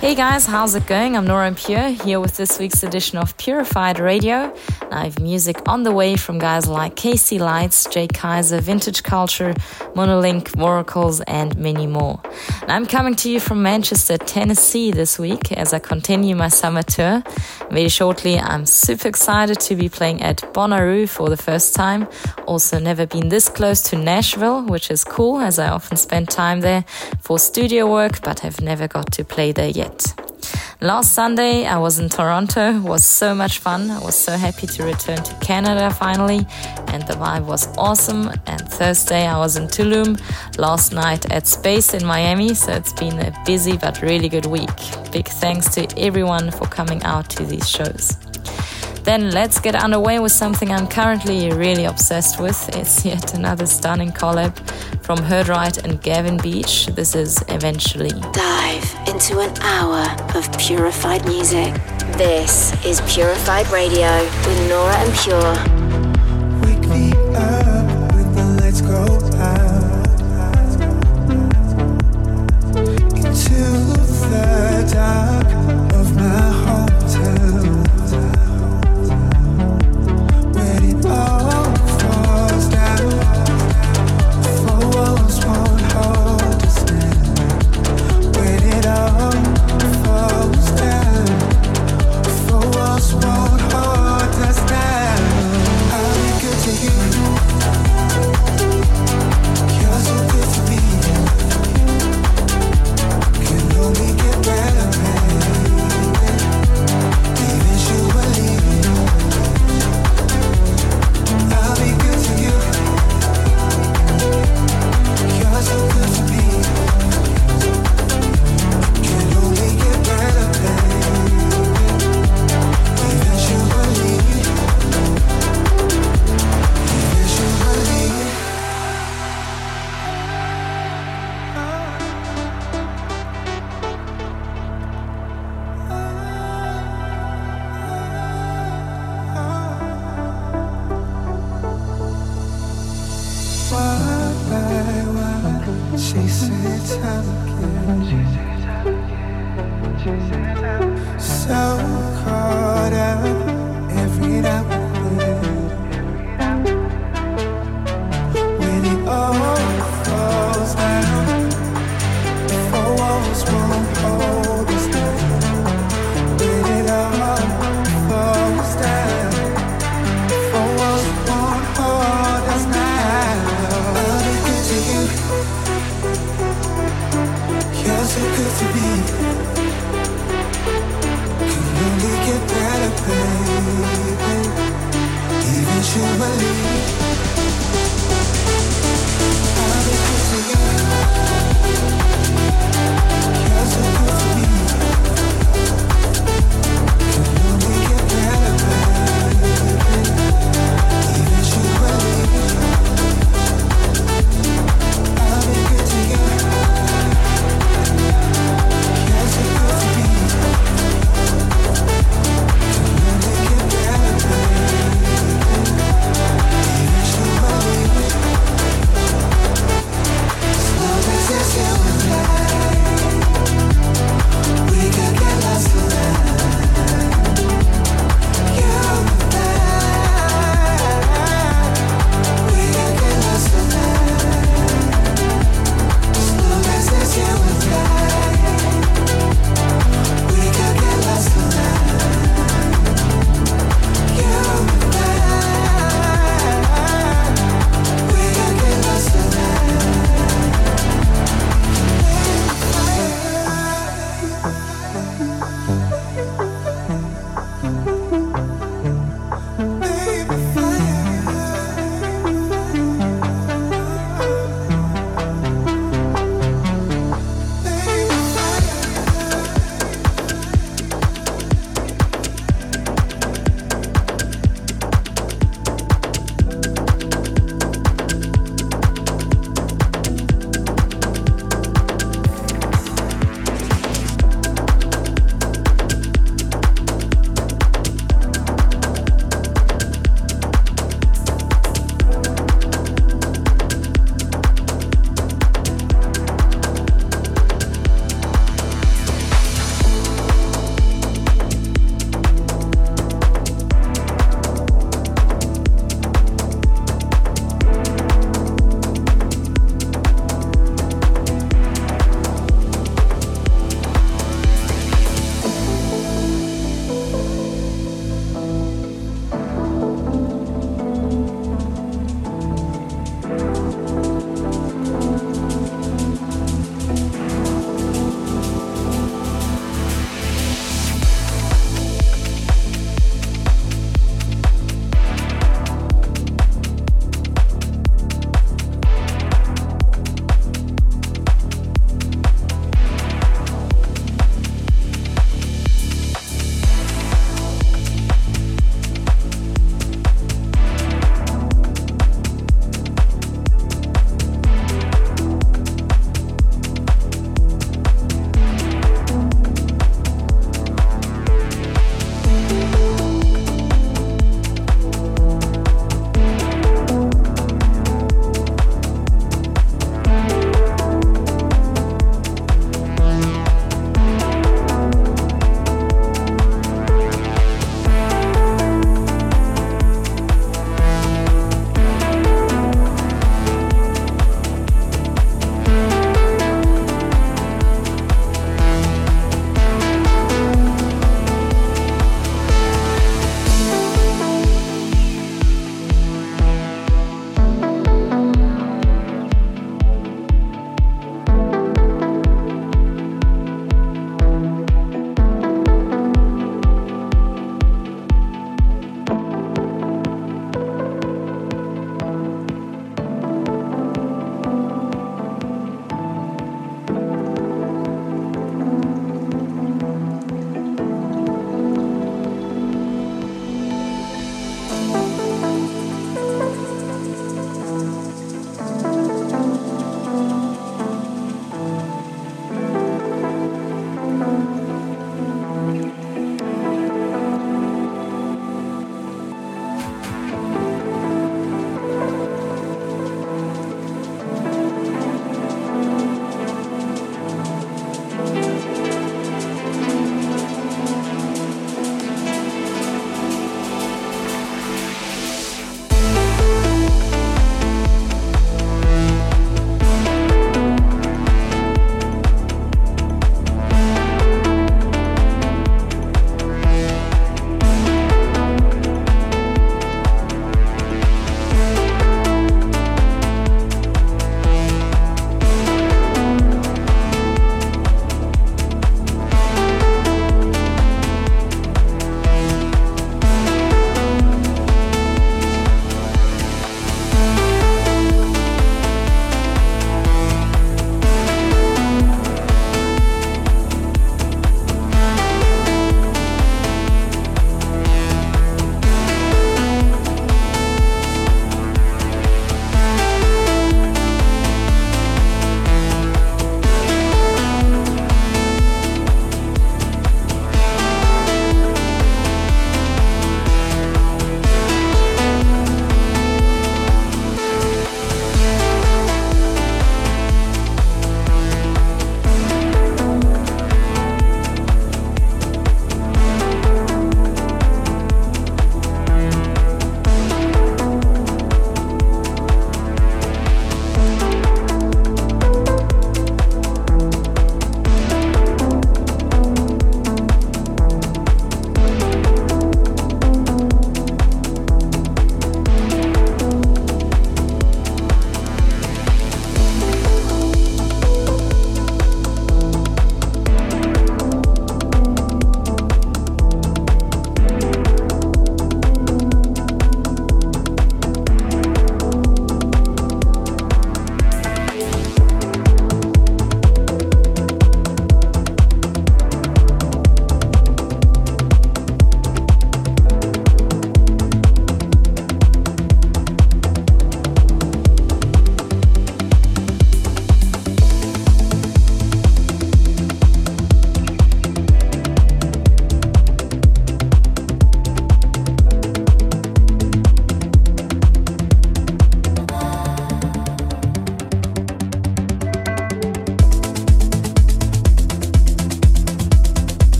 Hey guys, how's it going? I'm Nora Pure here with this week's edition of Purified Radio. I have music on the way from guys like KC Lights, Jay Kaiser, Vintage Culture, Monolink, Oracles, and many more. And I'm coming to you from Manchester, Tennessee this week as I continue my summer tour. Very shortly, I'm super excited to be playing at Bonnaroo for the first time. Also, never been this close to Nashville, which is cool as I often spend time there for studio work, but have never got to play there yet. Last Sunday, I was in Toronto. It was so much fun. I was so happy to return to Canada finally, and the vibe was awesome. And Thursday, I was in Tulum. Last night at Space in Miami. So it's been a busy but really good week. Big thanks to everyone for coming out to these shows. Then let's get underway with something I'm currently really obsessed with. It's yet another stunning collab from Herdright and Gavin Beach. This is Eventually. Dive into an hour of purified music. This is Purified Radio with Nora En Pure. Wake me up when the lights go out. Into the dark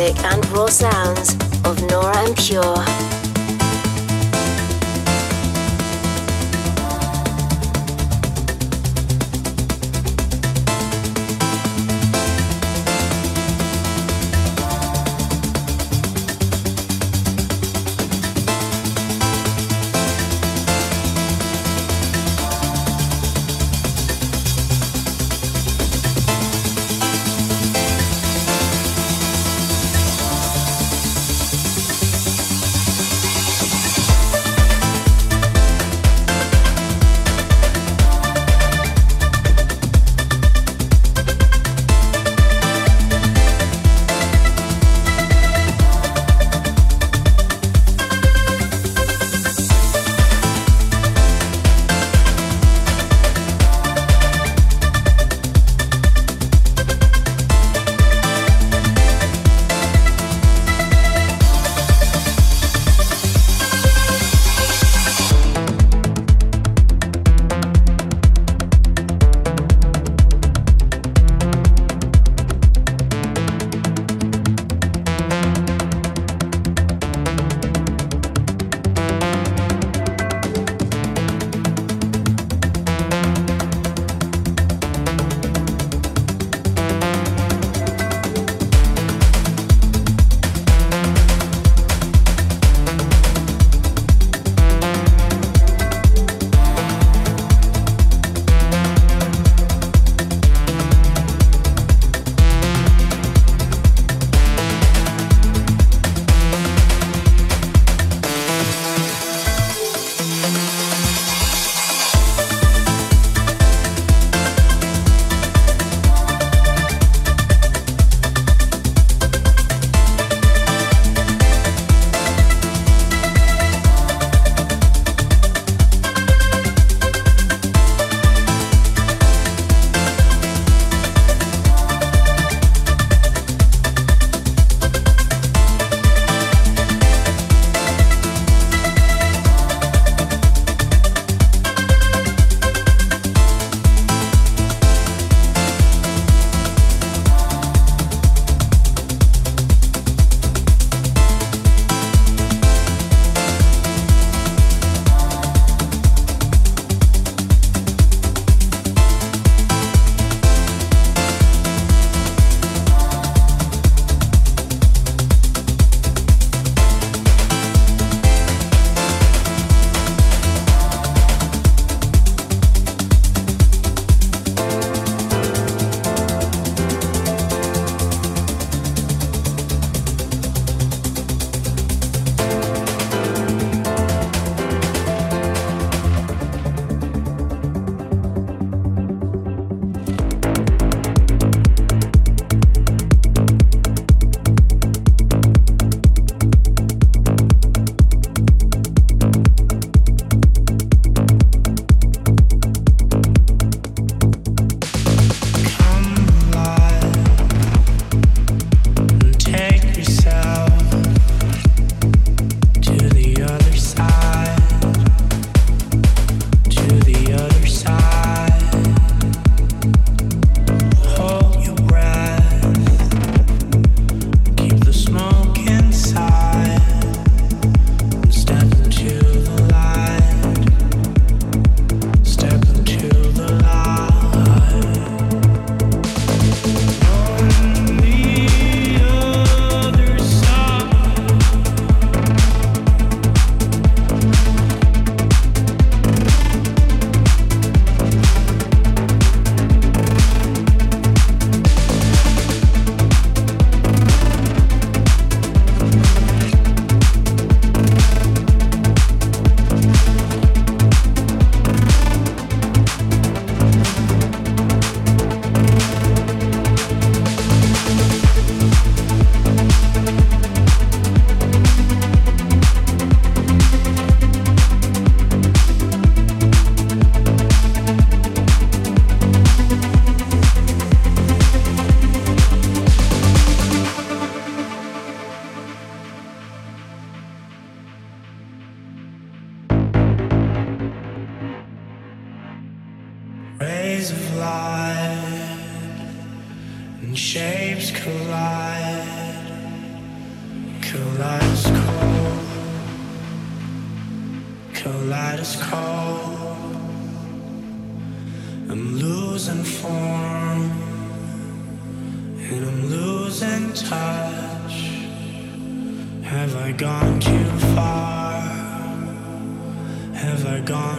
exotic and raw sounds of Nora En Pure.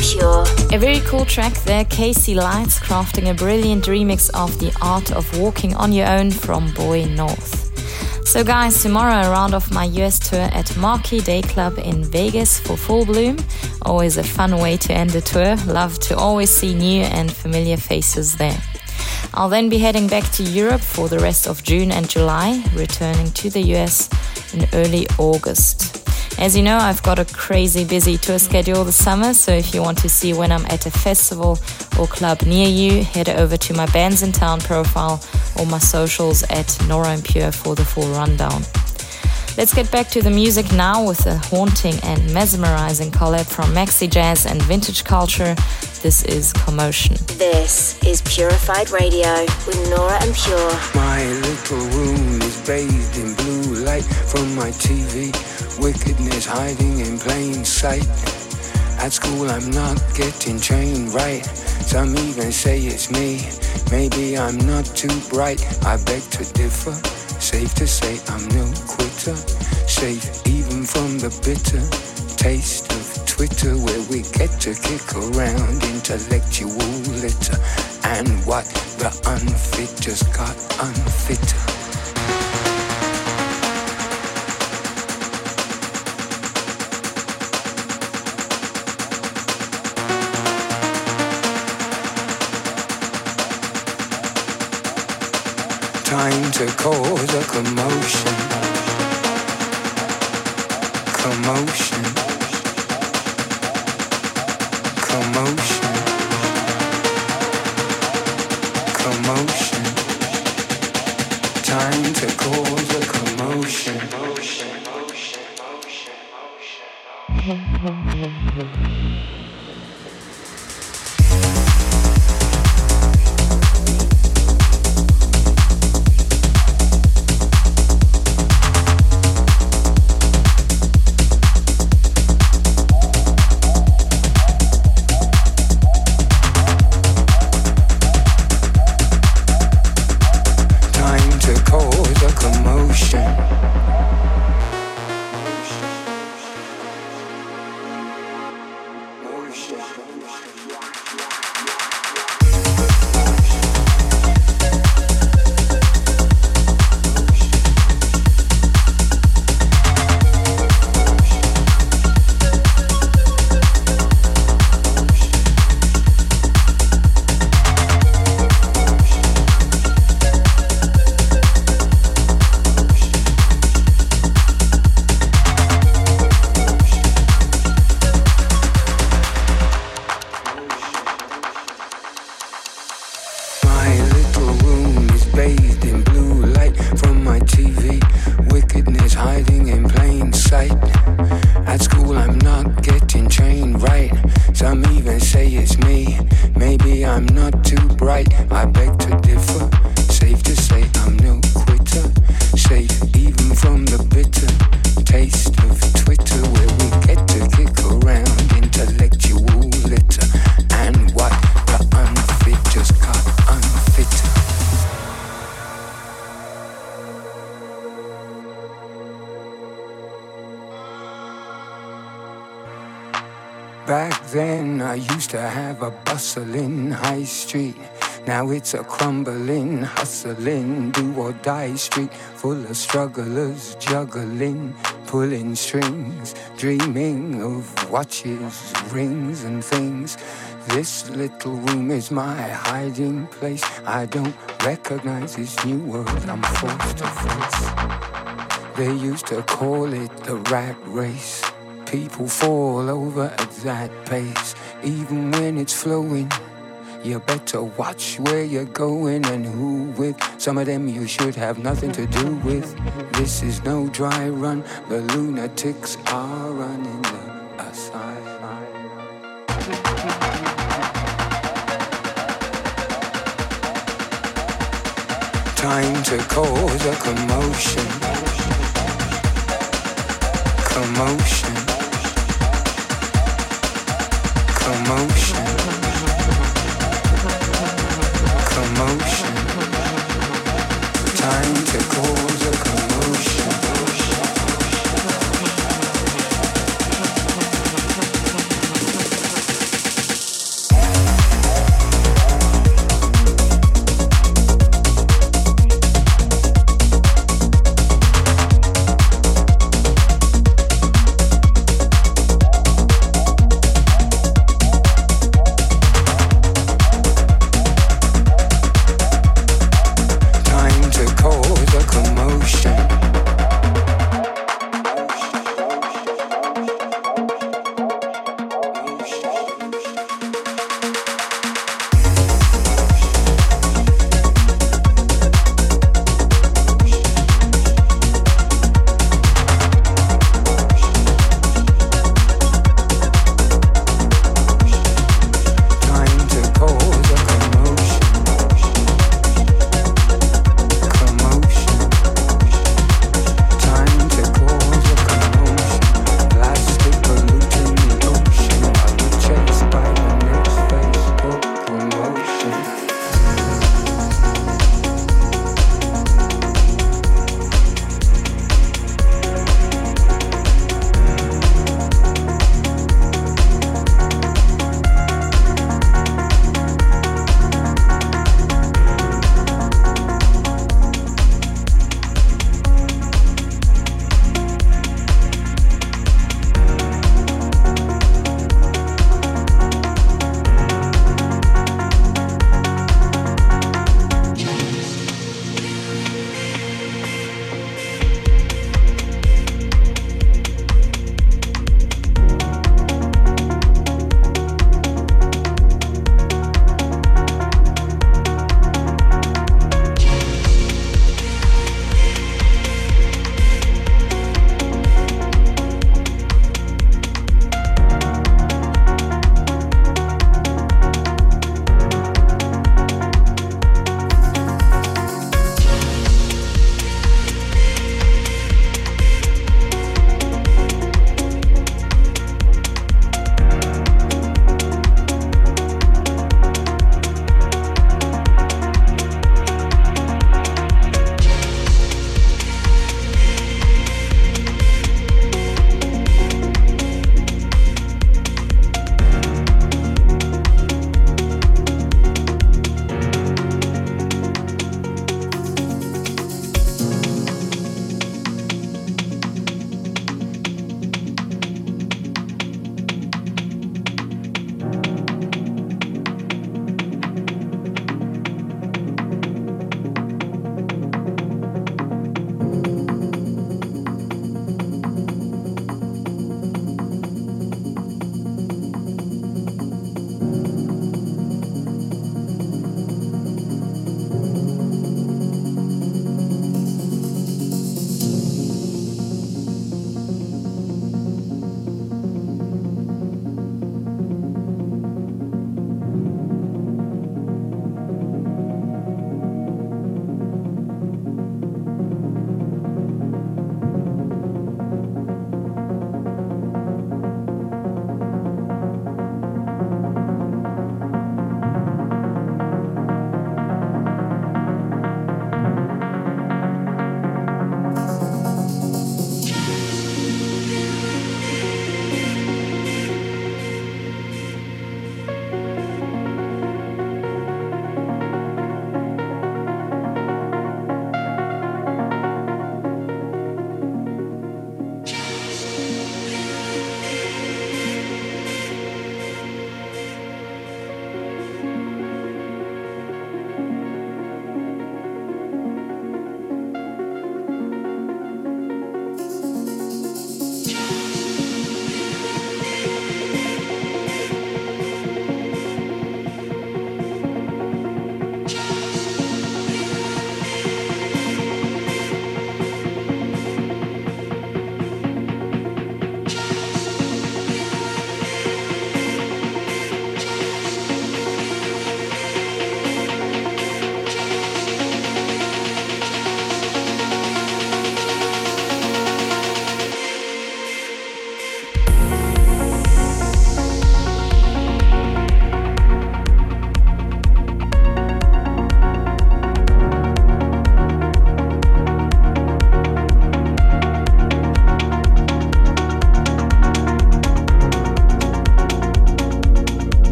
A very cool track there, Casey Lights crafting a brilliant remix of The Art of Walking on Your Own from Boy North. So, guys, tomorrow a round of my US tour at Marquee Day Club in Vegas for Full Bloom. Always a fun way to end a tour. Love to always see new and familiar faces there. I'll then be heading back to Europe for the rest of June and July, returning to the US in early August. As you know, I've got a crazy busy tour schedule this summer, so if you want to see when I'm at a festival or club near you, head over to my Bandsintown profile or my socials at Nora En Pure for the full rundown. Let's get back to the music now with a haunting and mesmerizing collab from Maxi Jazz and Vintage Culture. This is Commotion. This is Purified Radio with Nora En Pure. My little room is bathed in blue light from my TV. Wickedness hiding in plain sight. At school, I'm not getting trained right. Some even say it's me. Maybe I'm not too bright. I beg to differ. Safe to say I'm no quitter. Safe even from the bitter taste of Twitter, where we get to kick around intellectual litter. And what the unfit just got unfitter. To cause a commotion. Commotion. Commotion. Commotion. Time to cause a commotion. Motion, motion, motion, motion. Bustling high street. Now it's a crumbling, hustling, do or die street full of strugglers juggling, pulling strings, dreaming of watches, rings, and things. This little room is my hiding place. I don't recognize this new world I'm forced to face. They used to call it the rat race. People fall over at that pace even when it's flowing. You better watch where you're going and who with. Some of them you should have nothing to do with. This is no dry run. The lunatics are running the asylum. Time to cause a commotion. Commotion. Commotion, commotion. Time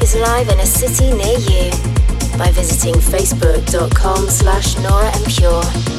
Is live in a city near you by visiting facebook.com slash Nora En Pure.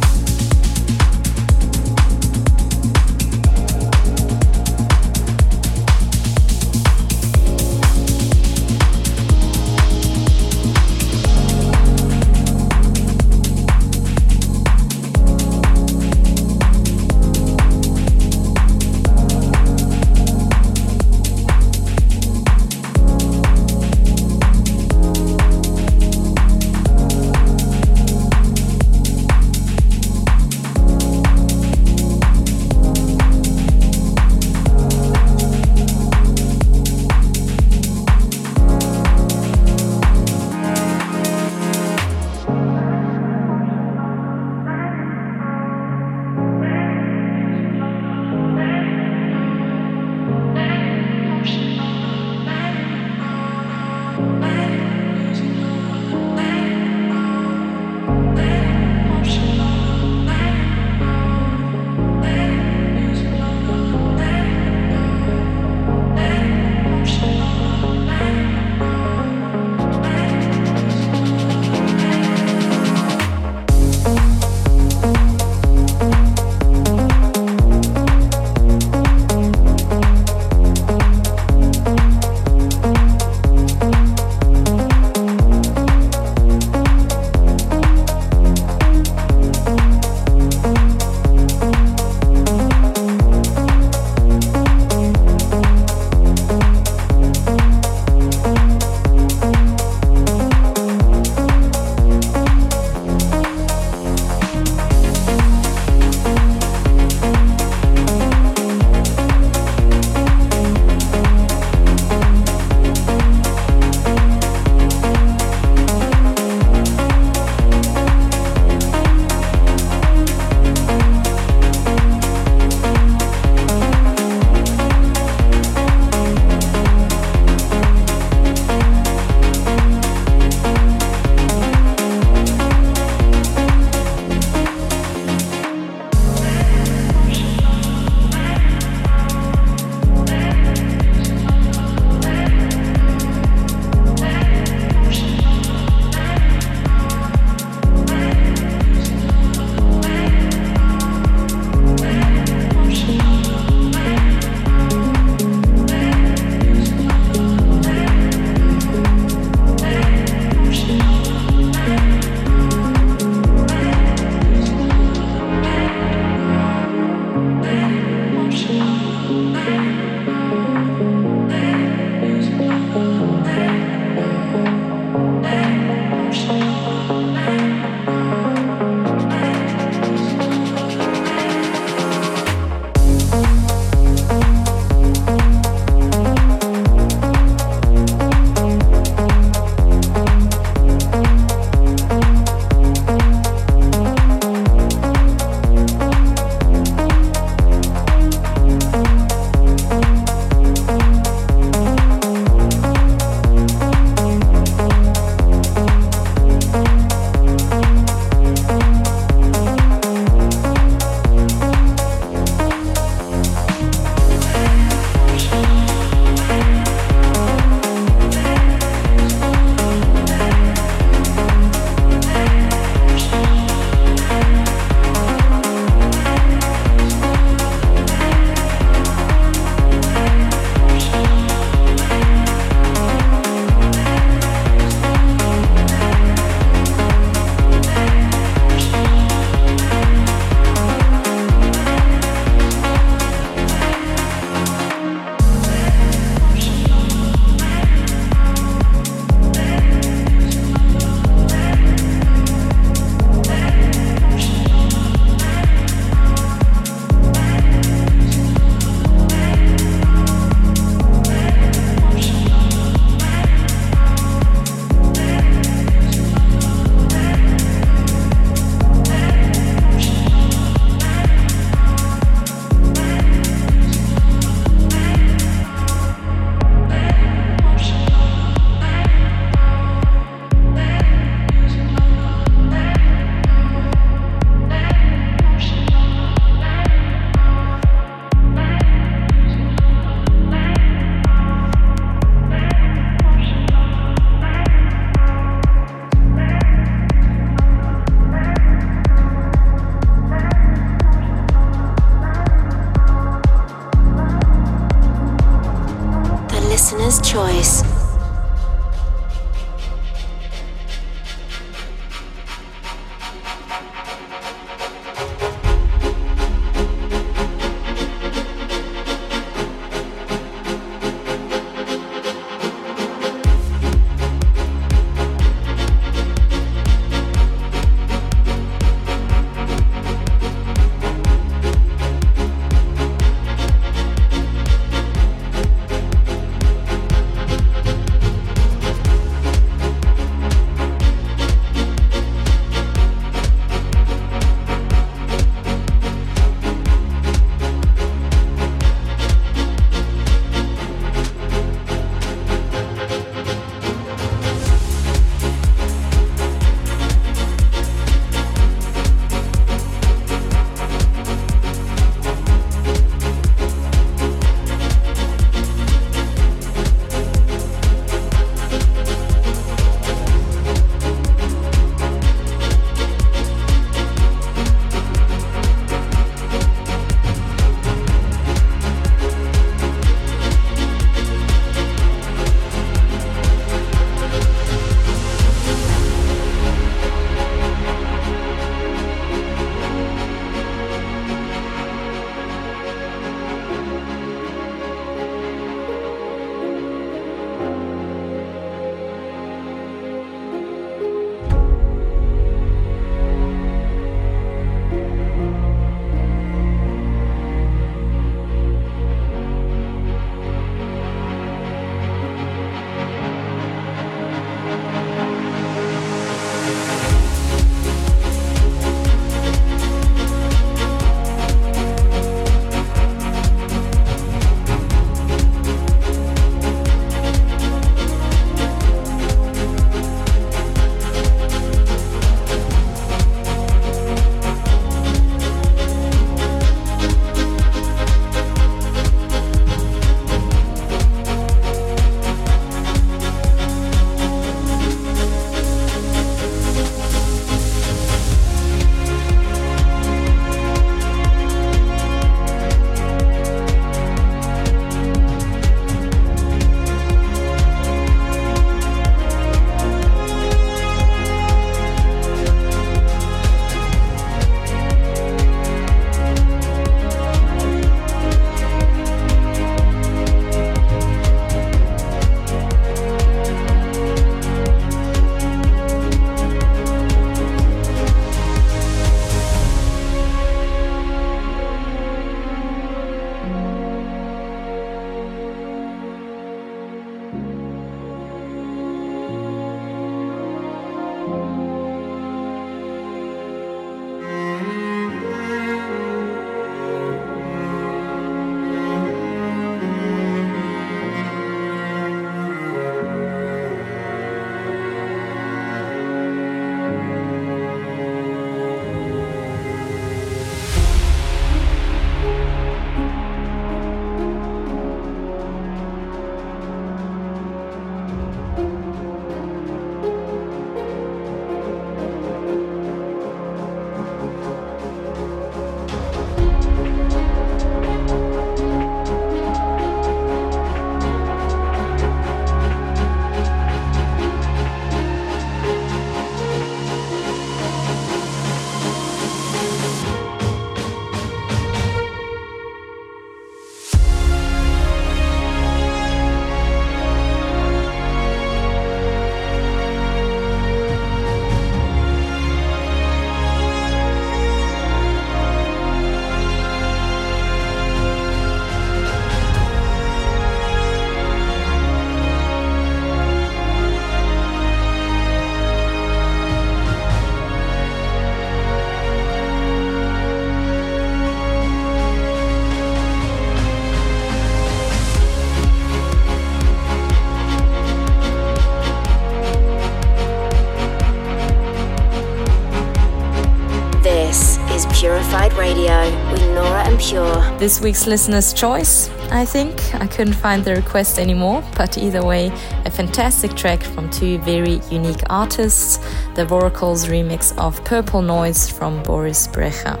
This week's listener's choice, I think. I couldn't find the request anymore, but either way, a fantastic track from two very unique artists the Voracles remix of Purple Noise from Boris Brejcha.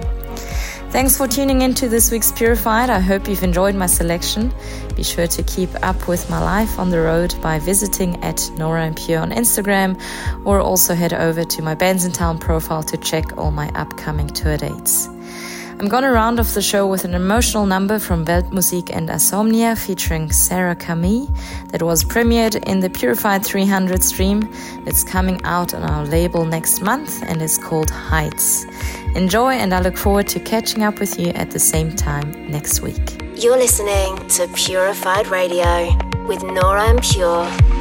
Thanks for tuning in to this week's Purified. I hope you've enjoyed my selection. Be sure to keep up with my life on the road by visiting at Nora En Pure on Instagram or also head over to my Bandsintown profile to check all my upcoming tour dates. I'm gonna round off the show with an emotional number from Weltmusik and Asomnia featuring Sarah Camille that was premiered in the Purified 300 stream. It's coming out on our label next month and it's called Heights. Enjoy, and I look forward to catching up with you at the same time next week. You're listening to Purified Radio with Nora En Pure.